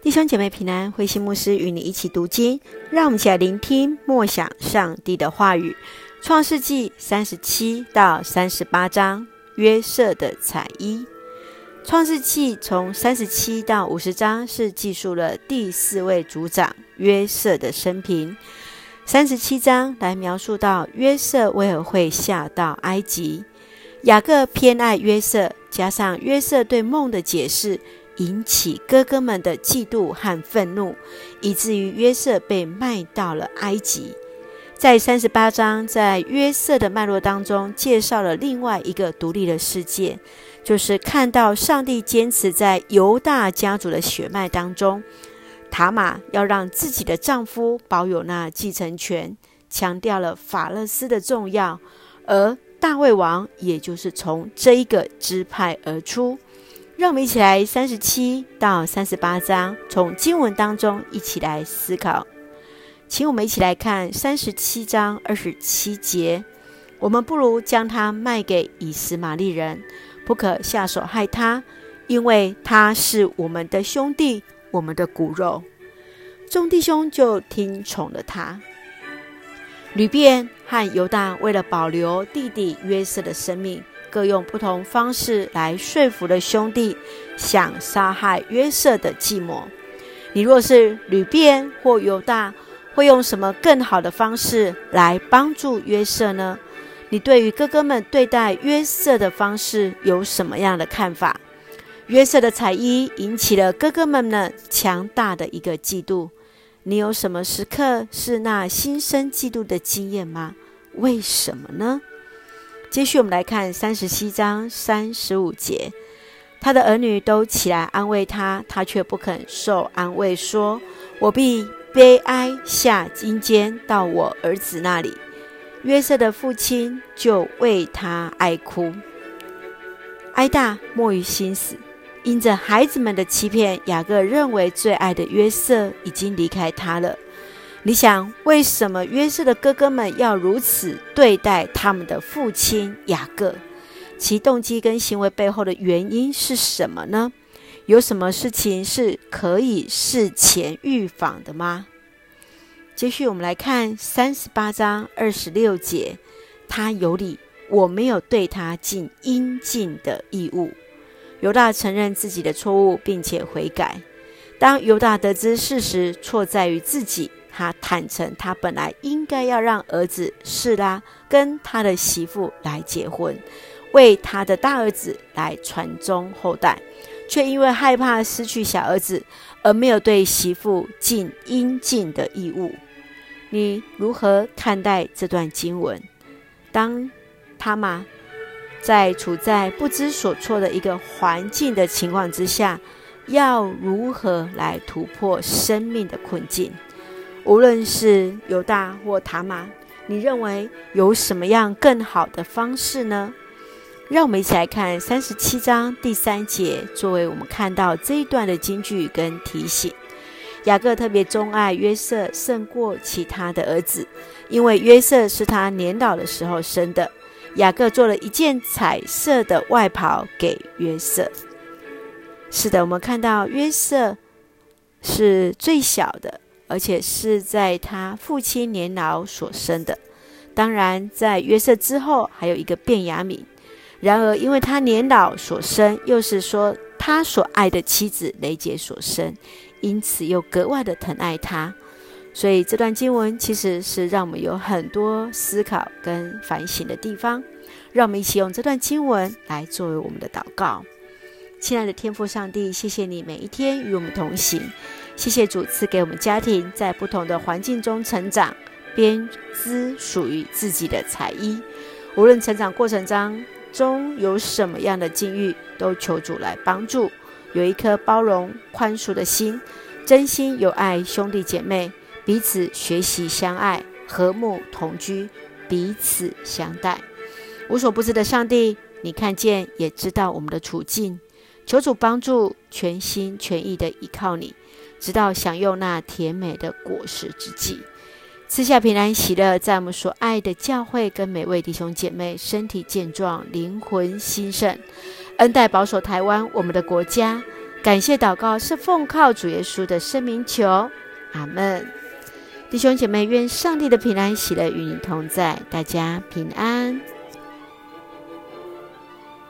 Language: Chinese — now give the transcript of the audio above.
弟兄姐妹平安，慧馨牧师与你一起读经，让我们一起来聆听默想上帝的话语。创世纪三十七到三十八章，约瑟的彩衣。创世纪从三十七到五十章是记述了第四位族长约瑟的生平。三十七章来描述到约瑟为何会下到埃及。雅各偏爱约瑟，加上约瑟对梦的解释。引起哥哥们的嫉妒和愤怒，以至于约瑟被卖到了埃及。在三十八章，在约瑟的脉络当中，介绍了另外一个独立的世界，就是看到上帝坚持在犹大家族的血脉当中，塔玛要让自己的丈夫保有那继承权，强调了法勒斯的重要，而大卫王也就是从这一个支派而出。让我们一起来三十七到三十八章，从经文当中一起来思考。请我们一起来看三十七章二十七节：我们不如将他卖给以实玛利人，不可下手害他，因为他是我们的兄弟，我们的骨肉。众弟兄就听从了他。吕便和犹大为了保留弟弟约瑟的生命。各用不同方式来说服了兄弟，想杀害约瑟的计谋。你若是流便或犹大，会用什么更好的方式来帮助约瑟呢？你对于哥哥们对待约瑟的方式有什么样的看法？约瑟的彩衣引起了哥哥们呢强大的一个嫉妒。你有什么时刻是那心生嫉妒的经验吗？为什么呢？继续，我们来看三十七章三十五节，他的儿女都起来安慰他，他却不肯受安慰，说：“我必悲哀下阴间到我儿子那里。”约瑟的父亲就为他哀哭，哀大莫于心死。因着孩子们的欺骗，雅各认为最爱的约瑟已经离开他了。你想，为什么约瑟的哥哥们要如此对待他们的父亲雅各？其动机跟行为背后的原因是什么呢？有什么事情是可以事前预防的吗？接续我们来看三十八章二十六节，他有理，我没有对他尽应尽的义务。犹大承认自己的错误，并且悔改。当犹大得知事实错在于自己。他坦诚，他本来应该要让儿子示拉跟他的媳妇来结婚，为他的大儿子来传宗后代，却因为害怕失去小儿子，而没有对媳妇尽应尽的义务。你如何看待这段经文？当他玛在处在不知所措的一个环境的情况之下，要如何来突破生命的困境？无论是犹大或塔玛，你认为有什么样更好的方式呢？让我们一起来看三十七章第三节，作为我们看到这一段的金句跟提醒。雅各特别钟爱约瑟胜过其他的儿子，因为约瑟是他年老的时候生的。雅各做了一件彩色的外袍给约瑟。是的，我们看到约瑟是最小的。而且是在他父亲年老所生的。当然，在约瑟之后还有一个便雅悯。然而，因为他年老所生，又是说他所爱的妻子雷杰所生，因此又格外的疼爱他。所以这段经文其实是让我们有很多思考跟反省的地方。让我们一起用这段经文来作为我们的祷告。亲爱的天父上帝，谢谢你每一天与我们同行。谢谢主赐给我们家庭在不同的环境中成长，编织属于自己的彩衣。无论成长过程当中有什么样的境遇，都求主来帮助，有一颗包容宽恕的心，真心有爱兄弟姐妹，彼此学习相爱，和睦同居，彼此相待。无所不知的上帝，你看见也知道我们的处境，求主帮助，全心全意的依靠你。直到享用那甜美的果实之际，赐下平安喜乐，在我们所爱的教会跟每位弟兄姐妹身体健壮，灵魂兴盛，恩待保守台湾我们的国家，感谢祷告是奉靠主耶稣的圣名求，阿门。弟兄姐妹，愿上帝的平安喜乐与你同在，大家平安。